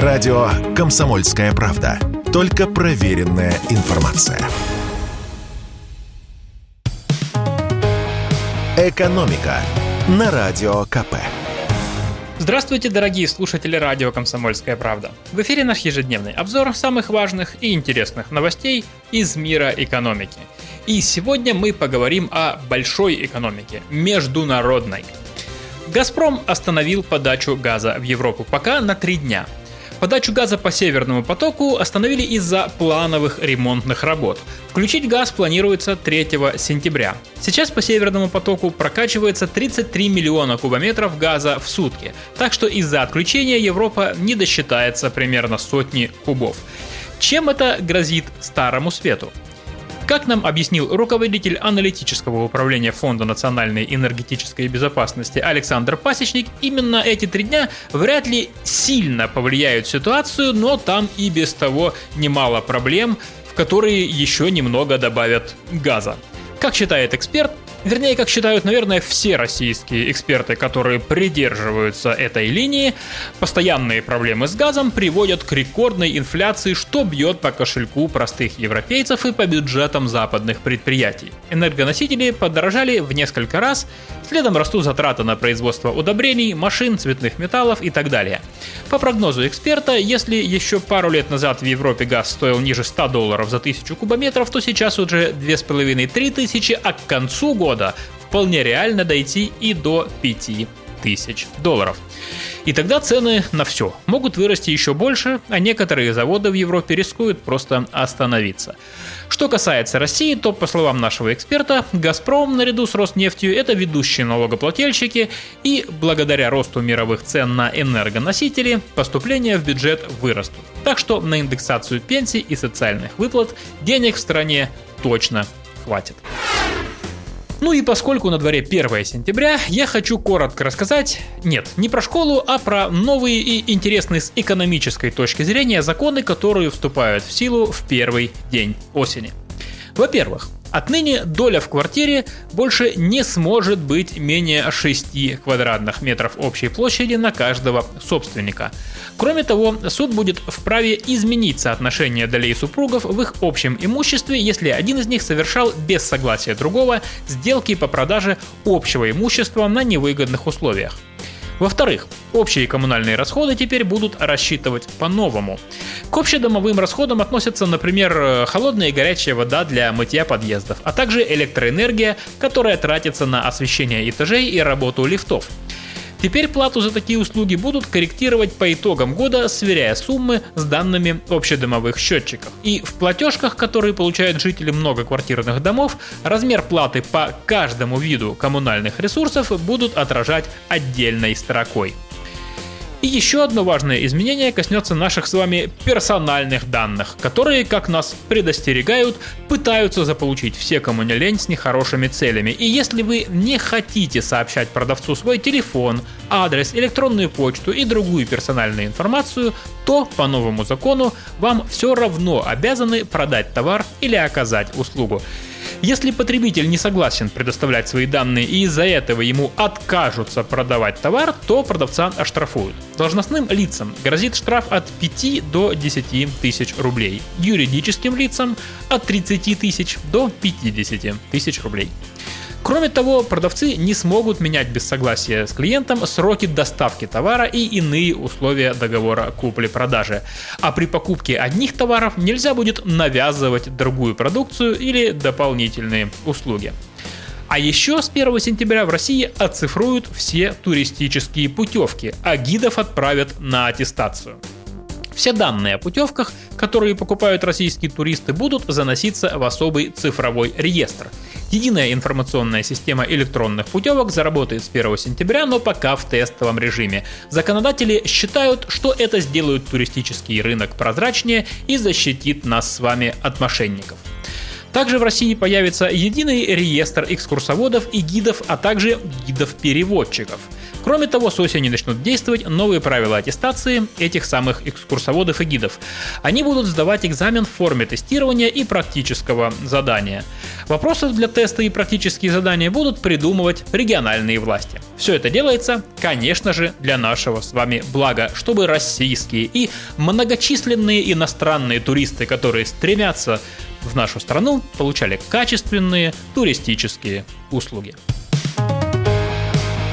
Радио «Комсомольская правда». Только проверенная информация. «Экономика» на Радио КП. Здравствуйте, дорогие слушатели радио «Комсомольская правда». В эфире наш ежедневный обзор самых важных и интересных новостей из мира экономики. И сегодня мы поговорим о большой экономике, международной. «Газпром» остановил подачу газа в Европу пока на три дня – Подачу газа по Северному потоку остановили из-за плановых ремонтных работ. Включить газ планируется 3 сентября. Сейчас по Северному потоку прокачивается 33 миллиона кубометров газа в сутки, так что из-за отключения Европа не досчитается примерно сотни кубов. Чем это грозит Старому Свету? Как нам объяснил руководитель аналитического управления Фонда национальной энергетической безопасности Александр Пасечник, именно эти три дня вряд ли сильно повлияют ситуацию, но там и без того немало проблем, в которые еще немного добавят газа. Как считает эксперт, Вернее, как считают, наверное, все российские эксперты, которые придерживаются этой линии, постоянные проблемы с газом приводят к рекордной инфляции, что бьет по кошельку простых европейцев и по бюджетам западных предприятий. Энергоносители подорожали в несколько раз, следом растут затраты на производство удобрений, машин, цветных металлов и так далее. По прогнозу эксперта, если еще пару лет назад в Европе газ стоил ниже 100 долларов за тысячу кубометров, то сейчас уже 2500-3 тысячи, а к концу года вполне реально дойти и до 5 тысяч долларов. И тогда цены на все могут вырасти еще больше, а некоторые заводы в Европе рискуют просто остановиться. Что касается России, то, по словам нашего эксперта, «Газпром» наряду с «Роснефтью» — это ведущие налогоплательщики, и благодаря росту мировых цен на энергоносители поступления в бюджет вырастут. Так что на индексацию пенсий и социальных выплат денег в стране точно хватит. Ну и поскольку на дворе 1 сентября, я хочу коротко рассказать, нет, не про школу, а про новые и интересные с экономической точки зрения законы, которые вступают в силу в первый день осени. Во-первых, Отныне доля в квартире больше не сможет быть менее 6 квадратных метров общей площади на каждого собственника. Кроме того, суд будет вправе изменить соотношение долей супругов в их общем имуществе, если один из них совершал без согласия другого сделки по продаже общего имущества на невыгодных условиях. Во-вторых, общие коммунальные расходы теперь будут рассчитывать по-новому. К общедомовым расходам относятся, например, э, холодная и горячая вода для мытья подъездов, а также электроэнергия, которая тратится на освещение этажей и работу лифтов. Теперь плату за такие услуги будут корректировать по итогам года, сверяя суммы с данными общедомовых счетчиков. И в платежках, которые получают жители многоквартирных домов, размер платы по каждому виду коммунальных ресурсов будут отражать отдельной строкой. И еще одно важное изменение коснется наших с вами персональных данных, которые, как нас предостерегают, пытаются заполучить все, кому не лень, с нехорошими целями. И если вы не хотите сообщать продавцу свой телефон, адрес, электронную почту и другую персональную информацию, то по новому закону вам все равно обязаны продать товар или оказать услугу. Если потребитель не согласен предоставлять свои данные и из-за этого ему откажутся продавать товар, то продавца оштрафуют. Должностным лицам грозит штраф от 5 до 10 тысяч рублей, юридическим лицам от 30 тысяч до 50 тысяч рублей. Кроме того, продавцы не смогут менять без согласия с клиентом сроки доставки товара и иные условия договора купли-продажи. А при покупке одних товаров нельзя будет навязывать другую продукцию или дополнительные услуги. А еще с 1 сентября в России оцифруют все туристические путевки, а гидов отправят на аттестацию. Все данные о путевках, которые покупают российские туристы, будут заноситься в особый цифровой реестр. Единая информационная система электронных путевок заработает с 1 сентября, но пока в тестовом режиме. Законодатели считают, что это сделает туристический рынок прозрачнее и защитит нас с вами от мошенников. Также в России появится единый реестр экскурсоводов и гидов, а также гидов-переводчиков – Кроме того, с осени начнут действовать новые правила аттестации этих самых экскурсоводов и гидов. Они будут сдавать экзамен в форме тестирования и практического задания. Вопросы для теста и практические задания будут придумывать региональные власти. Все это делается, конечно же, для нашего с вами блага, чтобы российские и многочисленные иностранные туристы, которые стремятся в нашу страну, получали качественные туристические услуги.